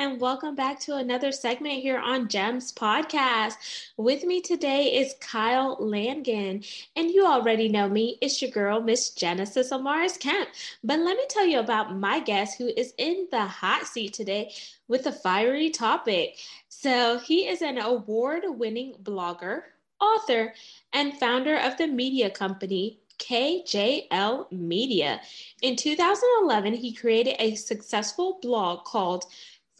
And welcome back to another segment here on GEMS Podcast. With me today is Kyle Langan, and you already know me. It's your girl, Miss Genesis Amaris Kemp. But let me tell you about my guest who is in the hot seat today with a fiery topic. So, he is an award winning blogger, author, and founder of the media company KJL Media. In 2011, he created a successful blog called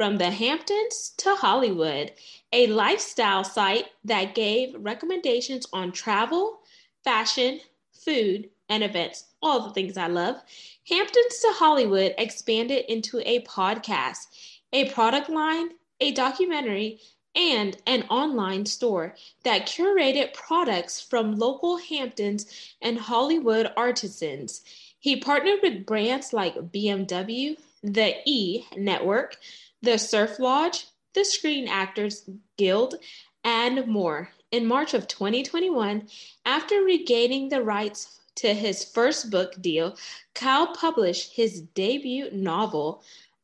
From the Hamptons to Hollywood, a lifestyle site that gave recommendations on travel, fashion, food, and events. All the things I love. Hamptons to Hollywood expanded into a podcast, a product line, a documentary, and an online store that curated products from local Hamptons and Hollywood artisans. He partnered with brands like BMW, the E Network, the Surf Lodge, the Screen Actors Guild, and more. In March of 2021, after regaining the rights to his first book deal, Kyle published his debut novel,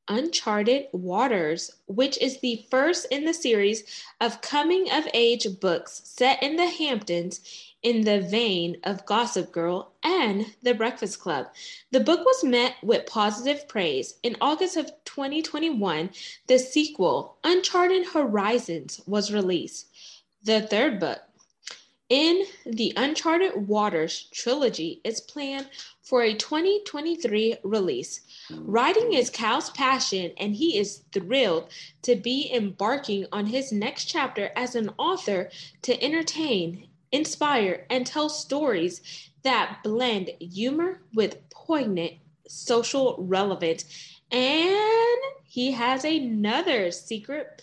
Uncharted Waters, which is the first in the series of coming of age books set in the Hamptons in the vein of Gossip Girl and The Breakfast Club. The book was met with positive praise. In August of 2021, the sequel, Uncharted Horizons, was released. The third book, in the Uncharted Waters trilogy, is planned for a 2023 release. Writing is Kyle's passion, and he is thrilled to be embarking on his next chapter as an author to entertain, inspire, and tell stories that blend humor with poignant social relevance. And he has another secret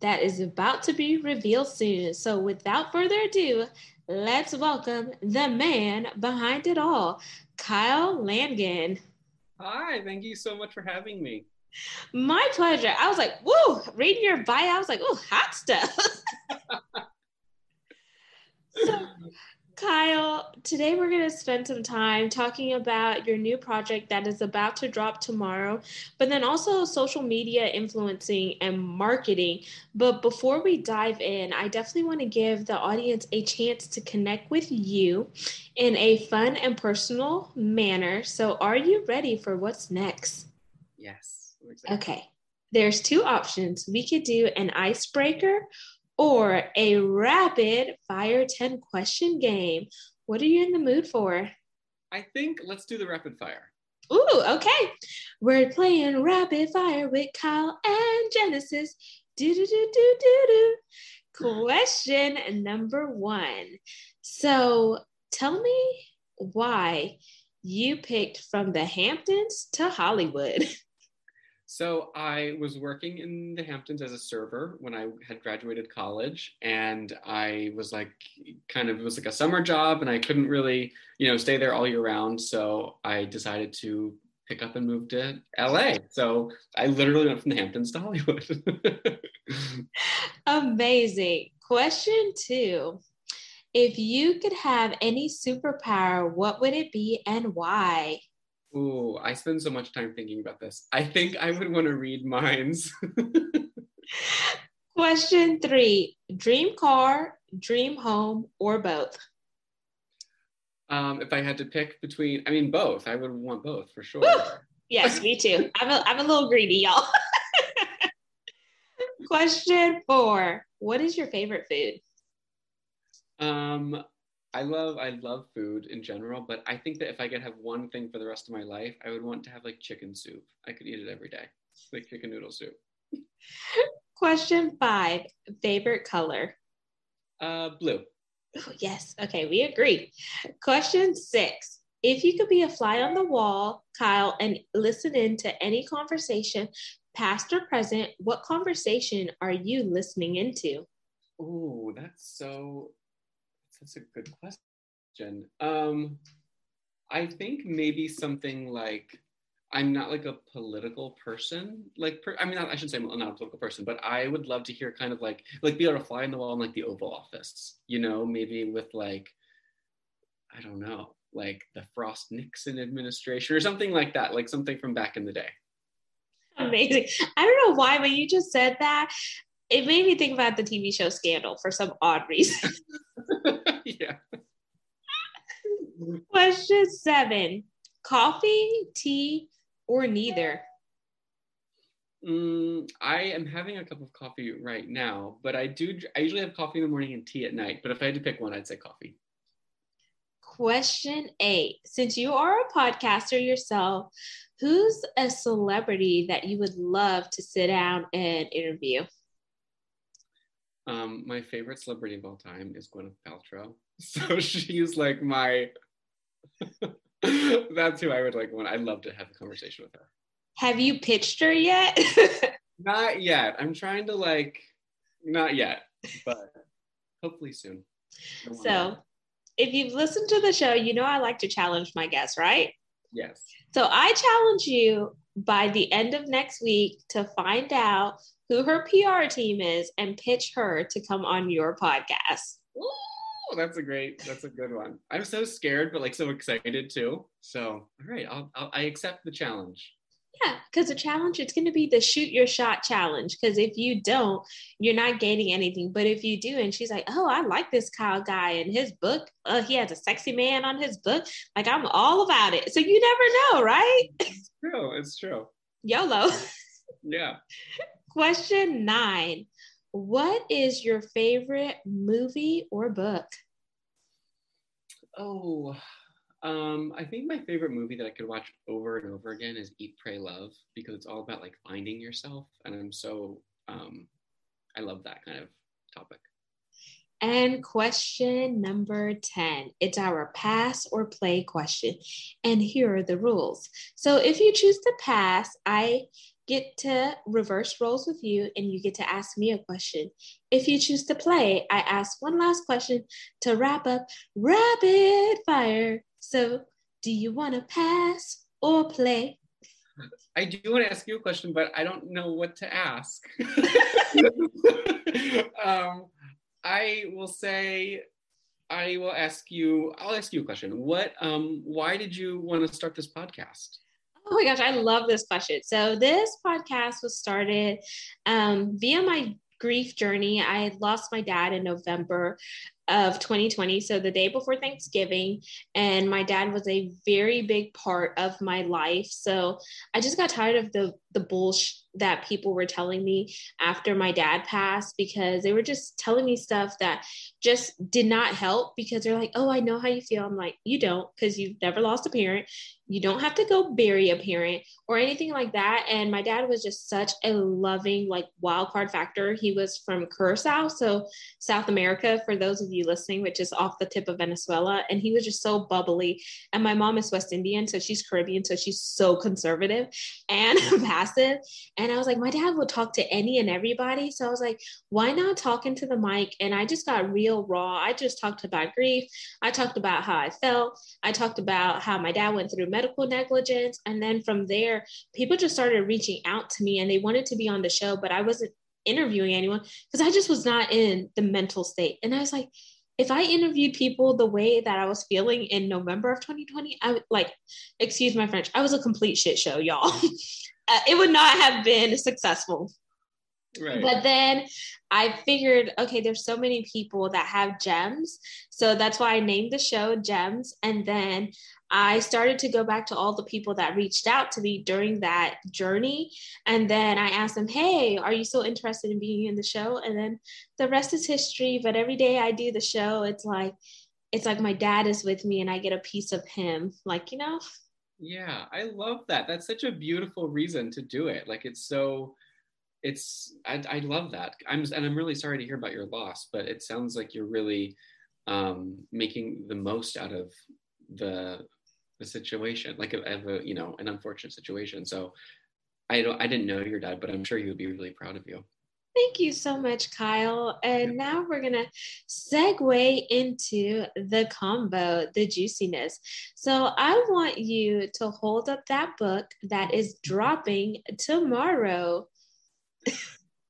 that is about to be revealed soon. So, without further ado, let's welcome the man behind it all, Kyle Langan. Hi, thank you so much for having me. My pleasure. I was like, whoa, reading your bio, I was like, oh, hot stuff. so, Kyle, today we're going to spend some time talking about your new project that is about to drop tomorrow, but then also social media influencing and marketing. But before we dive in, I definitely want to give the audience a chance to connect with you in a fun and personal manner. So, are you ready for what's next? Yes. Okay. There's two options. We could do an icebreaker or a rapid fire 10 question game. What are you in the mood for? I think let's do the rapid fire. Ooh, okay. We're playing rapid fire with Kyle and Genesis. Do do do do do do. Question number one. So tell me why you picked from the Hamptons to Hollywood. So I was working in the Hamptons as a server when I had graduated college, and I was like, kind of, it was like a summer job, and I couldn't really, you know, stay there all year round. So I decided to pick up and move to LA. So I literally went from the Hamptons to Hollywood. Amazing. Question two. If you could have any superpower, what would it be and why? Ooh, I spend so much time thinking about this. I think I would want to read minds. Question three Dream car, dream home, or both? Um, if I had to pick between, I mean, both. I would want both for sure. Yes, me too. I'm a, I'm a little greedy, y'all. Question four What is your favorite food? Um, I love I love food in general, but I think that if I could have one thing for the rest of my life, I would want to have like chicken soup. I could eat it every day, like chicken noodle soup. Question five: favorite color? Uh, blue. Oh, yes. Okay, we agree. Question six: if you could be a fly on the wall, Kyle, and listen in to any conversation, past or present, what conversation are you listening into? Oh, that's so that's a good question. Um, I think maybe something like I'm not like a political person. Like, per, I mean, I should say I'm not a political person, but I would love to hear kind of like like be able to fly in the wall in like the Oval Office. You know, maybe with like I don't know, like the Frost Nixon administration or something like that, like something from back in the day. Amazing. I don't know why, but you just said that. It made me think about the TV show Scandal for some odd reason. yeah. Question seven coffee, tea, or neither? Mm, I am having a cup of coffee right now, but I do. I usually have coffee in the morning and tea at night. But if I had to pick one, I'd say coffee. Question eight. Since you are a podcaster yourself, who's a celebrity that you would love to sit down and interview? Um, my favorite celebrity of all time is Gwyneth Paltrow. So she's like my. That's who I would like. When I'd love to have a conversation with her. Have you pitched her yet? not yet. I'm trying to like, not yet, but hopefully soon. So, if you've listened to the show, you know I like to challenge my guests, right? Yes. So I challenge you by the end of next week to find out who her PR team is and pitch her to come on your podcast. Ooh, that's a great, that's a good one. I'm so scared, but like so excited too. So, all right, I'll, I'll I accept the challenge. Yeah, because the challenge it's going to be the shoot your shot challenge. Because if you don't, you're not gaining anything. But if you do, and she's like, "Oh, I like this Kyle guy and his book. Uh, he has a sexy man on his book. Like I'm all about it." So you never know, right? It's true. It's true. YOLO. Yeah. Question nine. What is your favorite movie or book? Oh, um, I think my favorite movie that I could watch over and over again is Eat, Pray, Love because it's all about like finding yourself, and I'm so um, I love that kind of topic. And question number 10. It's our pass or play question. And here are the rules. So if you choose to pass, I get to reverse roles with you and you get to ask me a question. If you choose to play, I ask one last question to wrap up rapid fire. So, do you want to pass or play? I do want to ask you a question, but I don't know what to ask. um, I will say, I will ask you. I'll ask you a question. What? Um, why did you want to start this podcast? Oh my gosh, I love this question. So this podcast was started um, via my grief journey. I lost my dad in November of 2020 so the day before thanksgiving and my dad was a very big part of my life so i just got tired of the the bullshit that people were telling me after my dad passed because they were just telling me stuff that just did not help because they're like oh i know how you feel i'm like you don't because you've never lost a parent you don't have to go bury a parent or anything like that and my dad was just such a loving like wild card factor he was from curacao so south america for those of you listening, which is off the tip of Venezuela. And he was just so bubbly. And my mom is West Indian, so she's Caribbean, so she's so conservative and passive. And I was like, my dad would talk to any and everybody. So I was like, why not talk into the mic? And I just got real raw. I just talked about grief. I talked about how I felt. I talked about how my dad went through medical negligence. And then from there, people just started reaching out to me and they wanted to be on the show, but I wasn't interviewing anyone because I just was not in the mental state. And I was like, if I interviewed people the way that I was feeling in November of 2020, I would like, excuse my French, I was a complete shit show, y'all. uh, it would not have been successful. Right. But then I figured, okay, there's so many people that have gems. So that's why I named the show Gems. And then I started to go back to all the people that reached out to me during that journey. And then I asked them, hey, are you still interested in being in the show? And then the rest is history. But every day I do the show, it's like, it's like my dad is with me and I get a piece of him. Like, you know? Yeah, I love that. That's such a beautiful reason to do it. Like, it's so it's I, I love that. I'm and I'm really sorry to hear about your loss, but it sounds like you're really um, making the most out of the the situation, like of a you know an unfortunate situation. So I don't I didn't know your dad, but I'm sure he would be really proud of you. Thank you so much, Kyle. And now we're going to segue into the combo, the juiciness. So I want you to hold up that book that is dropping tomorrow.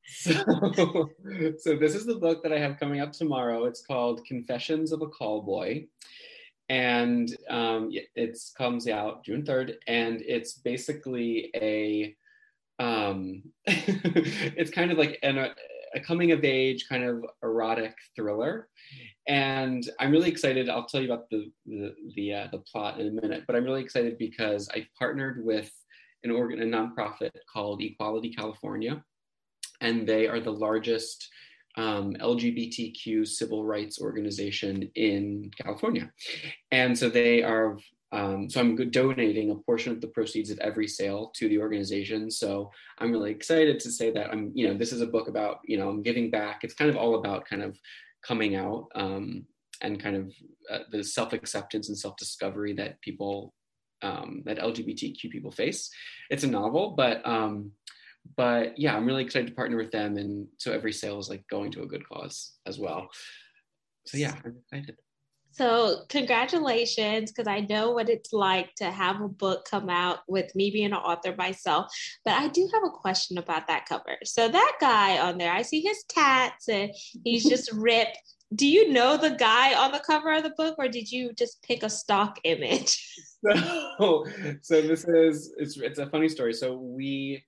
so, so this is the book that I have coming up tomorrow. It's called Confessions of a Call Boy. And um, it comes out June 3rd. And it's basically a um, it's kind of like an, a coming of age kind of erotic thriller and i'm really excited i'll tell you about the the the, uh, the plot in a minute but i'm really excited because I've partnered with an organ a nonprofit called equality california and they are the largest um, lgbtq civil rights organization in california and so they are um, so I'm donating a portion of the proceeds of every sale to the organization. So I'm really excited to say that I'm, you know, this is a book about, you know, I'm giving back. It's kind of all about kind of coming out um, and kind of uh, the self acceptance and self discovery that people, um, that LGBTQ people face. It's a novel, but um, but yeah, I'm really excited to partner with them, and so every sale is like going to a good cause as well. So yeah, I'm excited. So, congratulations, because I know what it's like to have a book come out with me being an author myself. But I do have a question about that cover. So, that guy on there, I see his tats and he's just ripped. Do you know the guy on the cover of the book, or did you just pick a stock image? So, so this is it's it's a funny story. So we,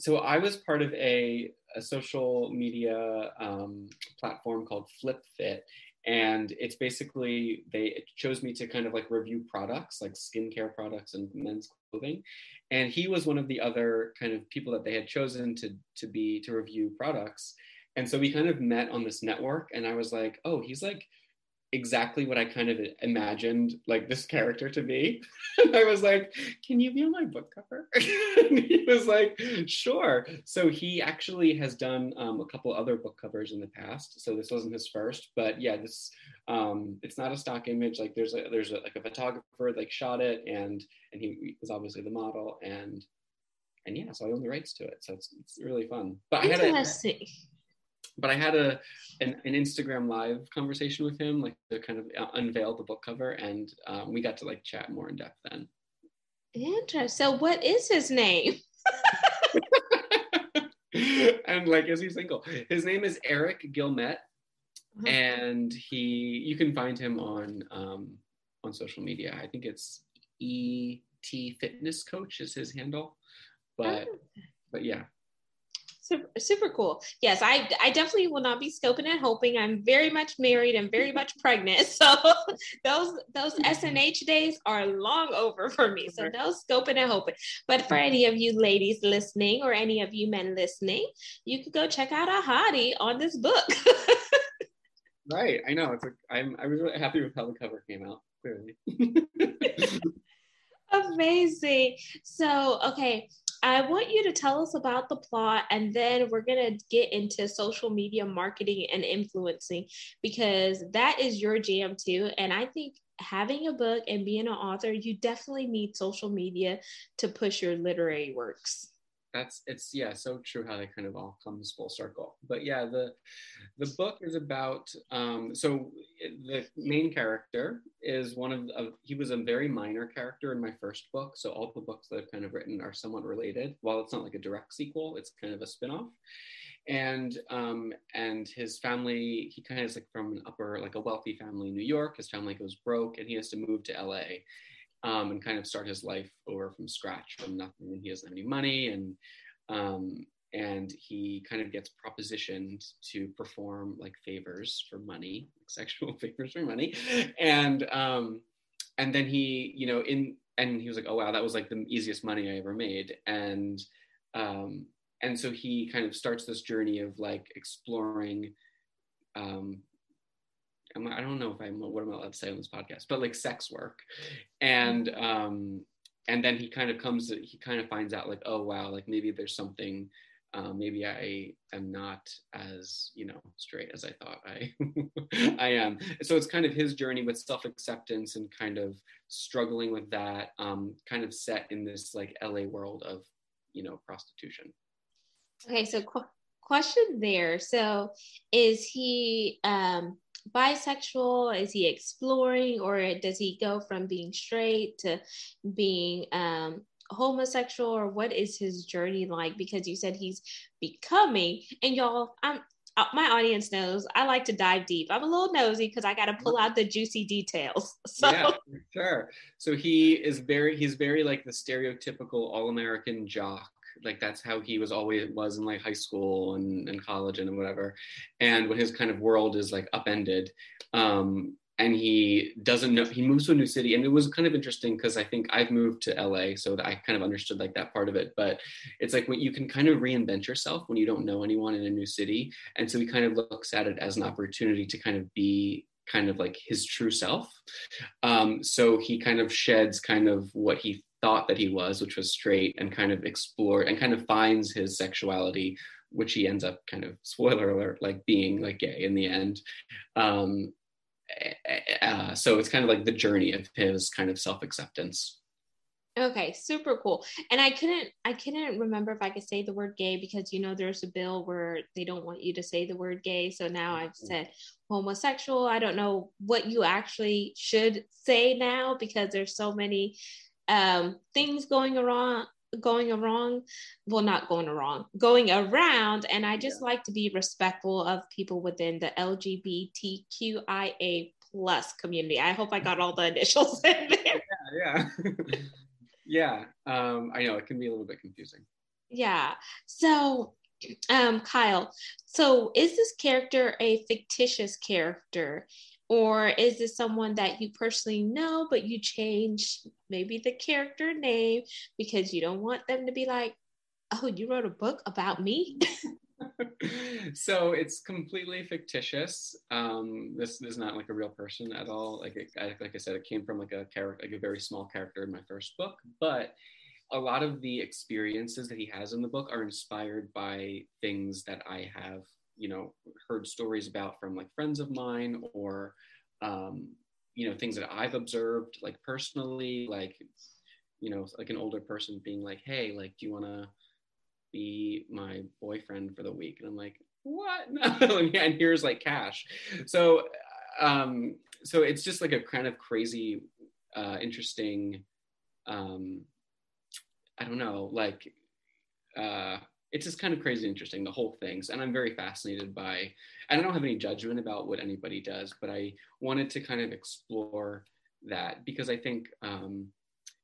so I was part of a a social media um, platform called FlipFit, and it's basically they chose me to kind of like review products like skincare products and men's clothing and he was one of the other kind of people that they had chosen to to be to review products and so we kind of met on this network and i was like oh he's like exactly what I kind of imagined like this character to be. I was like, can you be on my book cover? and he was like, sure. So he actually has done um, a couple other book covers in the past. So this wasn't his first, but yeah, this um, it's not a stock image. Like there's a there's a, like a photographer like shot it and and he was obviously the model and and yeah, so I own the rights to it. So it's it's really fun. But I had a but I had a an, an, Instagram live conversation with him, like to kind of uh, unveil the book cover, and um, we got to like chat more in depth then. Interesting. So, what is his name? and like, is he single? His name is Eric Gilmet, uh-huh. and he you can find him on um, on social media. I think it's ET Fitness Coach is his handle, but oh. but yeah, Super, super cool. Yes, I I definitely will not be scoping and hoping. I'm very much married and very much pregnant. So those those SNH days are long over for me. So no scoping and hoping. But for any of you ladies listening or any of you men listening, you could go check out a hottie on this book. right. I know. It's like I'm I was really happy with how the cover came out, clearly. Amazing. So, okay, I want you to tell us about the plot and then we're going to get into social media marketing and influencing because that is your jam too. And I think having a book and being an author, you definitely need social media to push your literary works that's it's yeah so true how that kind of all comes full circle. But yeah the the book is about um so the main character is one of, he was a very minor character in my first book so all the books that i've kind of written are somewhat related. While it's not like a direct sequel it's kind of a spin-off. And um and his family he kind of is like from an upper like a wealthy family in new york. His family goes broke and he has to move to la um, and kind of start his life over from scratch from nothing. And he doesn't have any money, and um, and he kind of gets propositioned to perform like favors for money, like sexual favors for money, and um, and then he, you know, in and he was like, oh wow, that was like the easiest money I ever made, and um, and so he kind of starts this journey of like exploring um, I don't know if I'm what am I allowed to say on this podcast, but like sex work, and mm-hmm. um, and then he kind of comes, he kind of finds out like, oh wow, like maybe there's something, uh, maybe I am not as you know straight as I thought I I am. So it's kind of his journey with self acceptance and kind of struggling with that, um, kind of set in this like LA world of you know prostitution. Okay, so qu- question there. So, is he um, bisexual? Is he exploring, or does he go from being straight to being um, homosexual, or what is his journey like? Because you said he's becoming, and y'all, I'm uh, my audience knows I like to dive deep. I'm a little nosy because I got to pull out the juicy details. So. Yeah, sure. So he is very, he's very like the stereotypical all-American jock. Like that's how he was always was in like high school and, and college and whatever. And when his kind of world is like upended, um, and he doesn't know he moves to a new city. And it was kind of interesting because i think i've moved to la so that i kind of understood like that part of it. But it's like when you can kind of reinvent yourself when you don't know anyone in a new city. And so he kind of looks at it as an opportunity to kind of be kind of like his true self. Um, so he kind of sheds kind of what he thought that he was which was straight and kind of explore and kind of finds his sexuality which he ends up kind of spoiler alert like being like gay in the end. Um, uh, so it's kind of like the journey of his kind of self-acceptance. Okay super cool. And i couldn't i couldn't remember if i could say the word gay because you know there's a bill where they don't want you to say the word gay. So now i've mm-hmm. said homosexual. I don't know what you actually should say now because there's so many um, things going around going wrong well not going wrong going around. And i just yeah. like to be respectful of people within the lgbtqia plus community. I hope i got all the initials in there. Yeah yeah, yeah. Um, i know it can be a little bit confusing. Yeah so um kyle so is this character a fictitious character or is this someone that you personally know, but you change maybe the character name because you don't want them to be like, oh, you wrote a book about me? so it's completely fictitious. Um, this, is not like a real person at all. Like, it, I, like I said, it came from like a character, like a very small character in my first book, but a lot of the experiences that he has in the book are inspired by things that I have you know heard stories about from like friends of mine or um, you know things that I've observed like personally like you know like an older person being like hey like do you want to be my boyfriend for the week? And I'm like what? No and here's like cash. So um so it's just like a kind of crazy uh interesting um I don't know like uh it's just kind of crazy interesting the whole things and i'm very fascinated by and i don't have any judgment about what anybody does but i wanted to kind of explore that because i think um,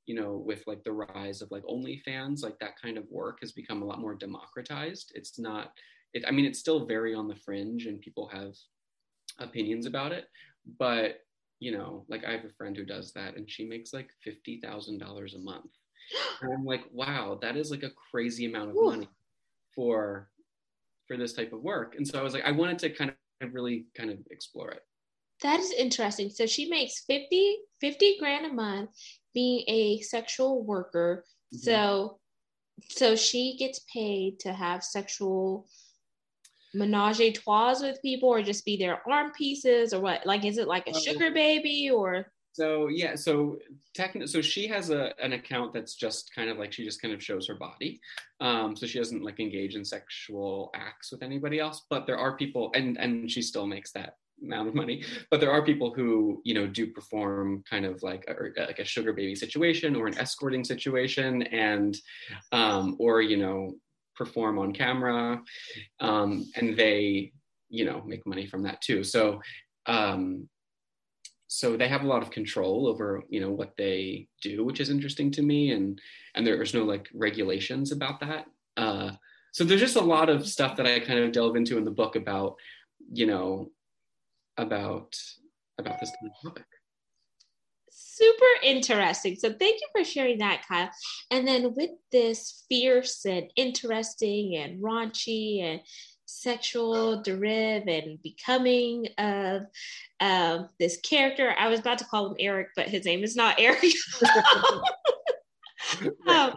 you know with like the rise of like OnlyFans like that kind of work has become a lot more democratized. It's not it, i mean it's still very on the fringe and people have opinions about it but you know like i have a friend who does that and she makes like $50000 a month. And i'm like wow that is like a crazy amount of Ooh. money for for this type of work. And so i was like i wanted to kind of really kind of explore it. That is interesting. So she makes 50 50 grand a month being a sexual worker. Mm-hmm. so so she gets paid to have sexual menage a trois with people or just be their arm pieces or what? Like is it like a sugar baby or so yeah, so technically, so she has a an account that's just kind of like she just kind of shows her body. Um, so she doesn't like engage in sexual acts with anybody else. But there are people, and and she still makes that amount of money. But there are people who you know do perform kind of like a, like a sugar baby situation or an escorting situation, and um, or you know perform on camera, um, and they you know make money from that too. So um, so they have a lot of control over you know what they do which is interesting to me and and there's no like regulations about that. Uh, so there's just a lot of stuff that i kind of delve into in the book about you know about about this kind of topic. Super interesting. So thank you for sharing that kyle. And then with this fierce and interesting and raunchy and sexual derive and becoming of um, this character. I was about to call him Eric, but his name is not Eric. um,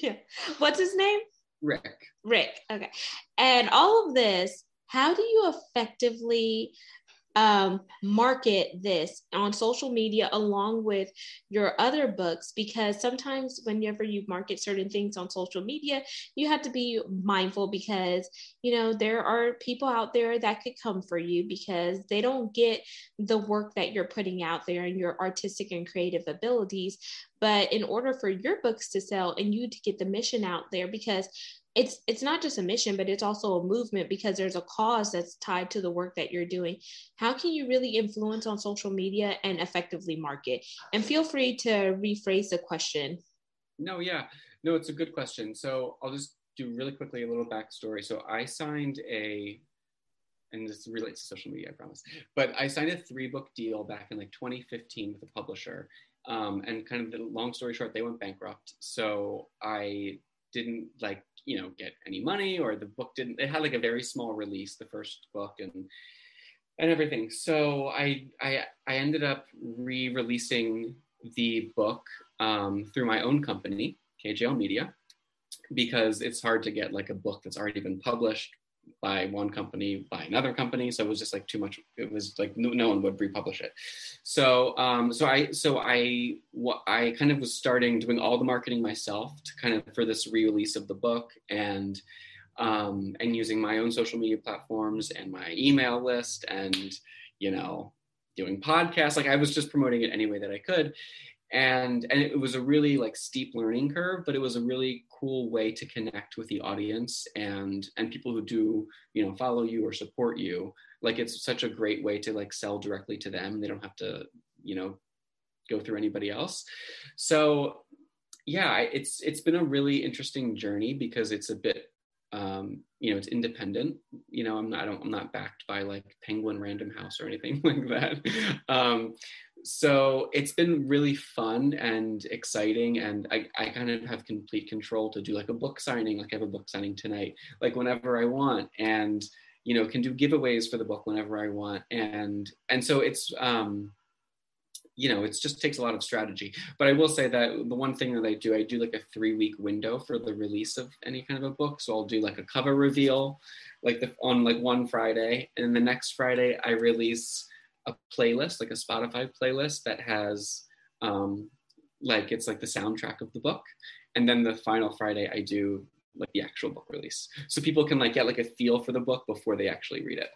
yeah. What's his name? Rick. Rick. Okay. And all of this, how do you effectively um, market this on social media along with your other books because sometimes whenever you market certain things on social media you have to be mindful because you know there are people out there that could come for you because they don't get the work that you're putting out there and your artistic and creative abilities. But in order for your books to sell and you to get the mission out there because it's it's not just a mission but it's also a movement because there's a cause that's tied to the work that you're doing. How can you really influence on social media and effectively market? And feel free to rephrase the question. No yeah. No it's a good question. So i'll just do really quickly a little backstory. So i signed a and this relates to social media i promise. But i signed a three book deal back in like 2015 with a publisher. Um, and kind of the long story short they went bankrupt. So i didn't like you know get any money or the book didn't it had like a very small release the first book and and everything. So i i i ended up re-releasing the book um, through my own company kjl media because it's hard to get like a book that's already been published by one company by another company. So it was just like too much it was like no, no one would republish it. So um so i so i what i kind of was starting doing all the marketing myself to kind of for this re-release of the book and um and using my own social media platforms and my email list and you know doing podcasts. Like i was just promoting it any way that i could and and it was a really like steep learning curve but it was a really cool way to connect with the audience and and people who do you know follow you or support you like it's such a great way to like sell directly to them they don't have to you know go through anybody else so yeah it's it's been a really interesting journey because it's a bit um, you know, it's independent. You know, I'm not, I don't, I'm not backed by like Penguin Random House or anything like that. Um, so it's been really fun and exciting and I, I kind of have complete control to do like a book signing like i have a book signing tonight like whenever i want and you know can do giveaways for the book whenever i want and and so it's um you know it just takes a lot of strategy. But i will say that the one thing that i do i do like a three week window for the release of any kind of a book. So i'll do like a cover reveal like the on like one friday and the next friday i release a playlist, like a Spotify playlist that has um, like it's like the soundtrack of the book. And then the final Friday, I do like the actual book release, so people can like get like a feel for the book before they actually read it.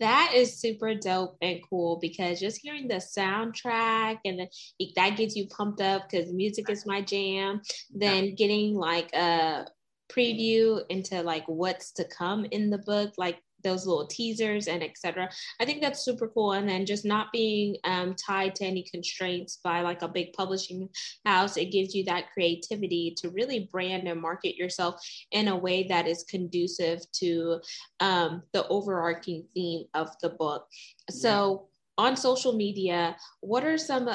That is super dope and cool because just hearing the soundtrack and then that gets you pumped up because music is my jam. Then getting like a preview into like what's to come in the book, like those little teasers and etc. I think that's super cool. And then just not being um, tied to any constraints by like a big publishing house, it gives you that creativity to really brand and market yourself in a way that is conducive to um, the overarching theme of the book. So on social media, what are some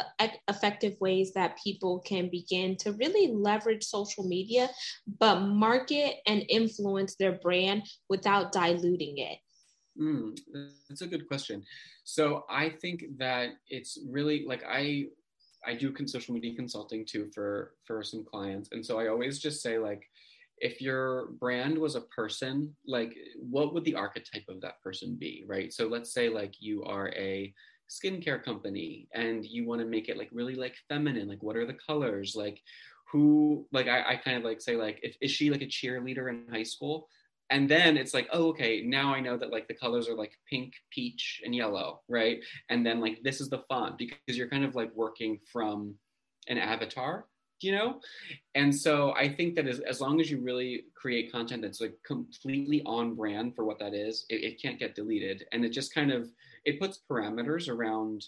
effective ways that people can begin to really leverage social media, but market and influence their brand without diluting it? Mm, that's a good question. So I think that it's really like I I do social media consulting too for for some clients, and so I always just say like if your brand was a person, like what would the archetype of that person be, right? So let's say like you are a skincare company and you want to make it like really like feminine, like what are the colors, like who, like I, I kind of like say like if is she like a cheerleader in high school? And then it's like, oh, okay, now I know that like the colors are like pink, peach, and yellow, right? And then like this is the font because you're kind of like working from an avatar you know? And so i think that as, as long as you really create content that's like completely on brand for what that is it, it can't get deleted. And it just kind of it puts parameters around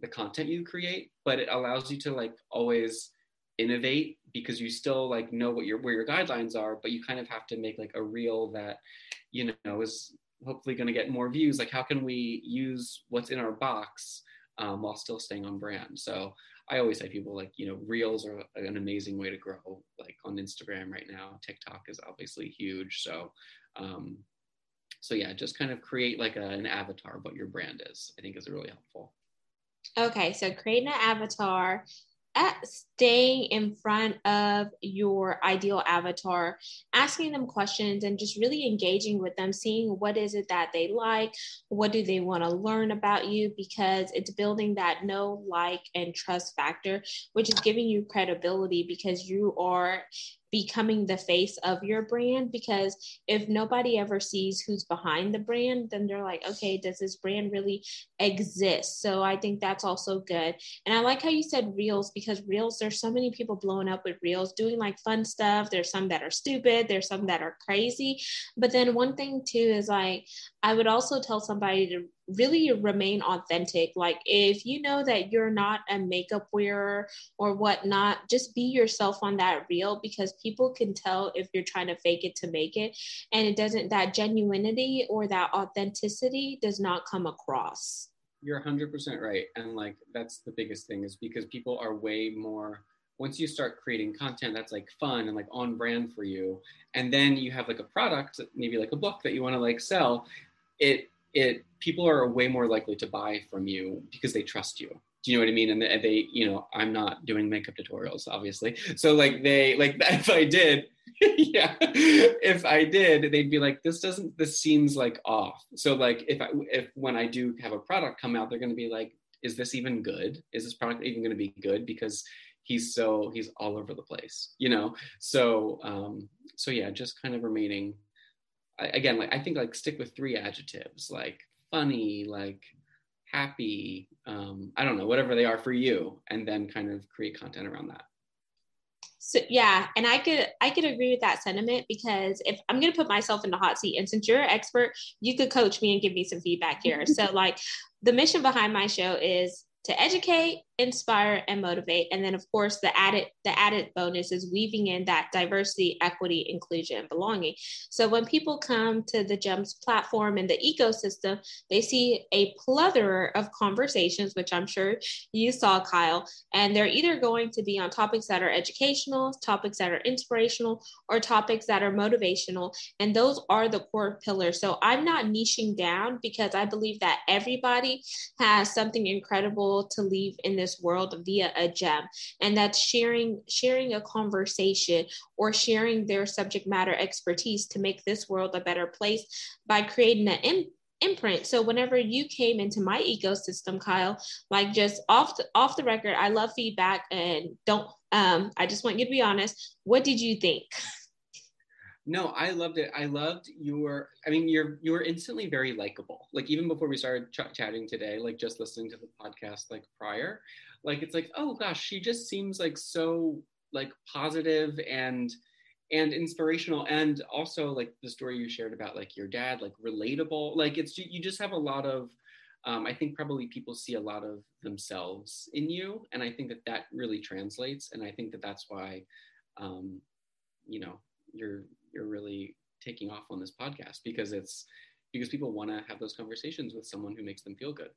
the content you create but it allows you to like always innovate because you still like know what your where your guidelines are but you kind of have to make like a reel that you know is hopefully going to get more views. Like how can we use what's in our box um, while still staying on brand? So I always say people like, you know, reels are an amazing way to grow, like on Instagram right now. TikTok is obviously huge. So, um, so yeah, just kind of create like a, an avatar of what your brand is, I think is really helpful. Okay, so creating an avatar. At staying in front of your ideal avatar, asking them questions and just really engaging with them, seeing what is it that they like, what do they want to learn about you, because it's building that know, like, and trust factor, which is giving you credibility because you are becoming the face of your brand because if nobody ever sees who's behind the brand then they're like okay does this brand really exist? So i think that's also good. And i like how you said reels because reels there's so many people blowing up with reels doing like fun stuff. There's some that are stupid there's some that are crazy. But then one thing too is like i would also tell somebody to really remain authentic. Like if you know that you're not a makeup wearer or whatnot, just be yourself on that reel because people can tell if you're trying to fake it to make it. And it doesn't, that genuinity or that authenticity does not come across. You're 100% right. And like that's the biggest thing is because people are way more once you start creating content that's like fun and like on brand for you and then you have like a product maybe like a book that you want to like sell it it people are way more likely to buy from you because they trust you do you know what I mean? And they, you know, I'm not doing makeup tutorials, obviously. So like they, like if I did, yeah, if I did, they'd be like, this doesn't, this seems like off. So like if I, if when I do have a product come out, they're going to be like, is this even good? Is this product even going to be good? Because he's so, he's all over the place, you know? So, um, so yeah, just kind of remaining again, like I think like stick with three adjectives, like funny, like happy, um, I don't know, whatever they are for you, and then kind of create content around that. So yeah, and I could I could agree with that sentiment because if I'm gonna put myself in the hot seat, and since you're an expert, you could coach me and give me some feedback here. so like the mission behind my show is to educate, inspire, and motivate. And then of course the added the added bonus is weaving in that diversity, equity, inclusion, and belonging. So when people come to the GEMS platform and the ecosystem, they see a plethora of conversations, which I'm sure you saw, Kyle, and they're either going to be on topics that are educational, topics that are inspirational, or topics that are motivational. And those are the core pillars. So I'm not niching down because I believe that everybody has something incredible to leave in this world via a gem and that's sharing sharing a conversation or sharing their subject matter expertise to make this world a better place by creating an Im- imprint. So whenever you came into my ecosystem, Kyle, like just off the, off the record, I love feedback and don't um I just want you to be honest. What did you think? No, I loved it. I loved your. I mean, you're you were instantly very likable. Like even before we started ch- chatting today, like just listening to the podcast like prior, like it's like oh gosh, she just seems like so like positive and and inspirational and also like the story you shared about like your dad like relatable like it's you just have a lot of um, i think probably people see a lot of themselves in you and i think that that really translates and i think that that's why um, you know you're you're really taking off on this podcast because it's because people want to have those conversations with someone who makes them feel good.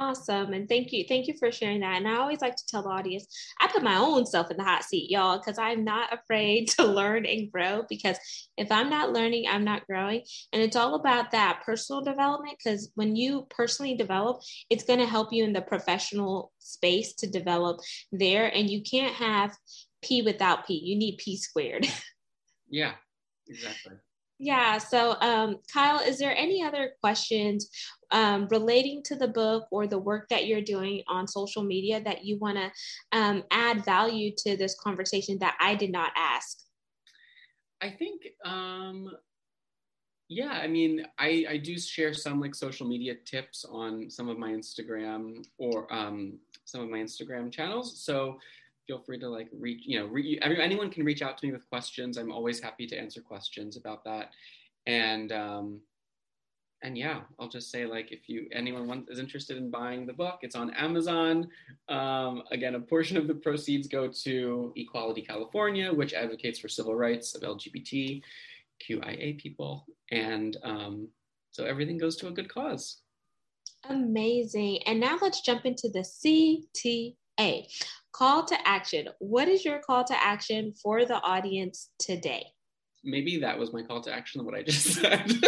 Awesome. And thank you. Thank you for sharing that. And I always like to tell the audience, I put my own self in the hot seat, y'all, because I'm not afraid to learn and grow. Because if I'm not learning, I'm not growing. And it's all about that personal development. Because when you personally develop, it's going to help you in the professional space to develop there. And you can't have P without P. You need P squared. Yeah, exactly. Yeah. So, um, Kyle, is there any other questions um, relating to the book or the work that you're doing on social media that you want to um, add value to this conversation that I did not ask? I think, um, yeah, I mean, I, I do share some like social media tips on some of my Instagram or um, some of my Instagram channels. So feel free to like reach, you know, re- anyone can reach out to me with questions. I'm always happy to answer questions about that. And, um, and yeah, I'll just say like if you anyone is interested in buying the book, it's on Amazon. Um, again, a portion of the proceeds go to Equality California, which advocates for civil rights of LGBT QIA people, and um, so everything goes to a good cause. Amazing. And now let's jump into the CTA. Call to action. What is your call to action for the audience today? Maybe that was my call to action, what I just said.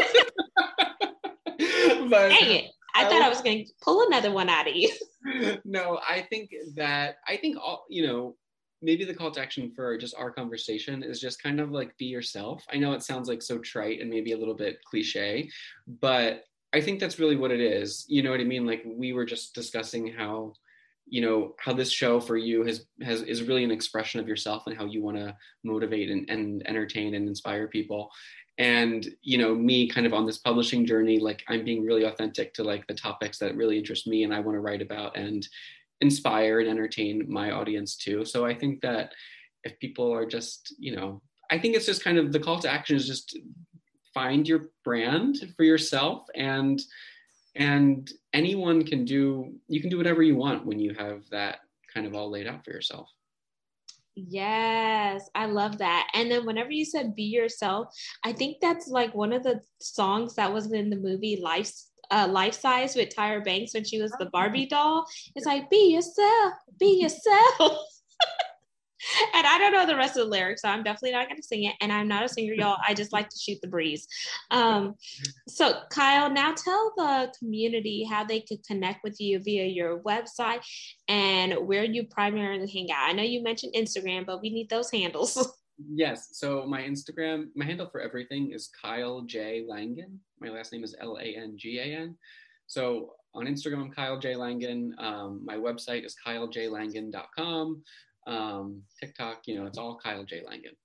but Dang it. I, I thought I was going to pull another one out of you. no, I think that I think all you know maybe the call to action for just our conversation is just kind of like be yourself. I know it sounds like so trite and maybe a little bit cliche, but I think that's really what it is. You know what I mean? Like we were just discussing how you know how this show for you has has is really an expression of yourself and how you want to motivate and, and entertain and inspire people. And you know me kind of on this publishing journey like i'm being really authentic to like the topics that really interest me and i want to write about and inspire and entertain my audience too. So i think that if people are just you know i think it's just kind of the call to action is just find your brand for yourself and and anyone can do you can do whatever you want when you have that kind of all laid out for yourself Yes, I love that. And then whenever you said be yourself, I think that's like one of the songs that was in the movie Life uh, Life Size with Tyra Banks when she was the Barbie doll. It's like be yourself, be yourself. and I don't know the rest of the lyrics, so I'm definitely not going to sing it. And I'm not a singer, y'all. I just like to shoot the breeze. Um, so, Kyle, now tell the community how they could connect with you via your website and where you primarily hang out. I know you mentioned Instagram, but we need those handles. Yes. So my Instagram, my handle for everything is Kyle J Langan. My last name is L A N G A N. So on Instagram, I'm Kyle J Langan. Um, my website is kylejlangan.com um, TikTok, you know, it's all Kyle J. Langan.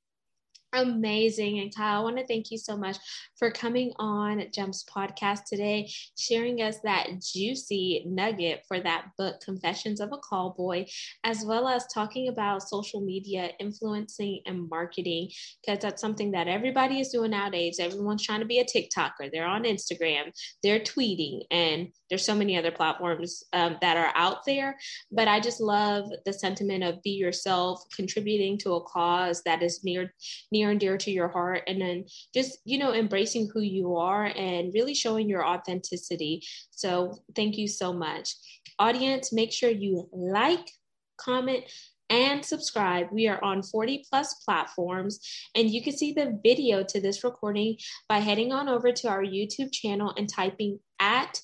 Amazing. And Kyle, I want to thank you so much for coming on Gems podcast today, sharing us that juicy nugget for that book, Confessions of a Call Boy, as well as talking about social media influencing and marketing, because that's something that everybody is doing nowadays. Everyone's trying to be a TikToker, they're on Instagram, they're tweeting, and there's so many other platforms um, that are out there. But I just love the sentiment of be yourself, contributing to a cause that is near, near near and dear to your heart and then just you know embracing who you are and really showing your authenticity so thank you so much audience make sure you like comment and subscribe. We are on 40 plus platforms, and you can see the video to this recording by heading on over to our YouTube channel and typing at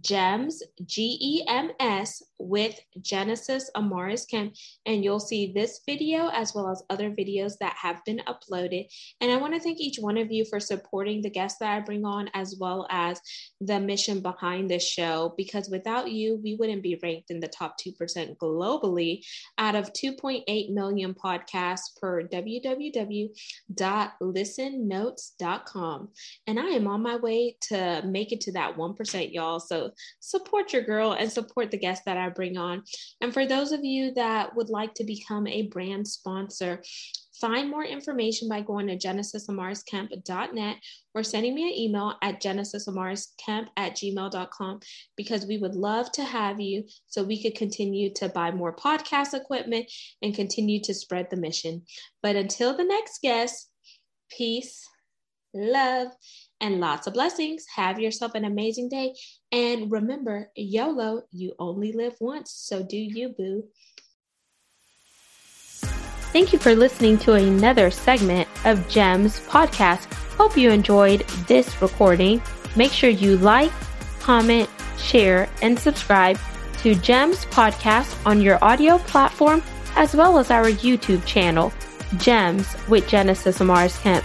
GEMS, G E M S, with Genesis Amaris Kemp. And you'll see this video as well as other videos that have been uploaded. And I want to thank each one of you for supporting the guests that I bring on, as well as the mission behind this show, because without you, we wouldn't be ranked in the top 2% globally out of 2.8 million podcasts per www.listennotes.com. And I am on my way to make it to that 1%, y'all. So support your girl and support the guests that I bring on. And for those of you that would like to become a brand sponsor, Find more information by going to genesisamariskemp.net or sending me an email at genesisamariscamp at gmail.com because we would love to have you so we could continue to buy more podcast equipment and continue to spread the mission. But until the next guest, peace, love, and lots of blessings. Have yourself an amazing day. And remember, YOLO, you only live once. So do you, boo. Thank you for listening to another segment of GEMS podcast. Hope you enjoyed this recording. Make sure you like, comment, share, and subscribe to GEMS podcast on your audio platform as well as our YouTube channel, GEMS with Genesis Amaris Kemp.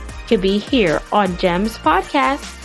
could be here on GEMS Podcast.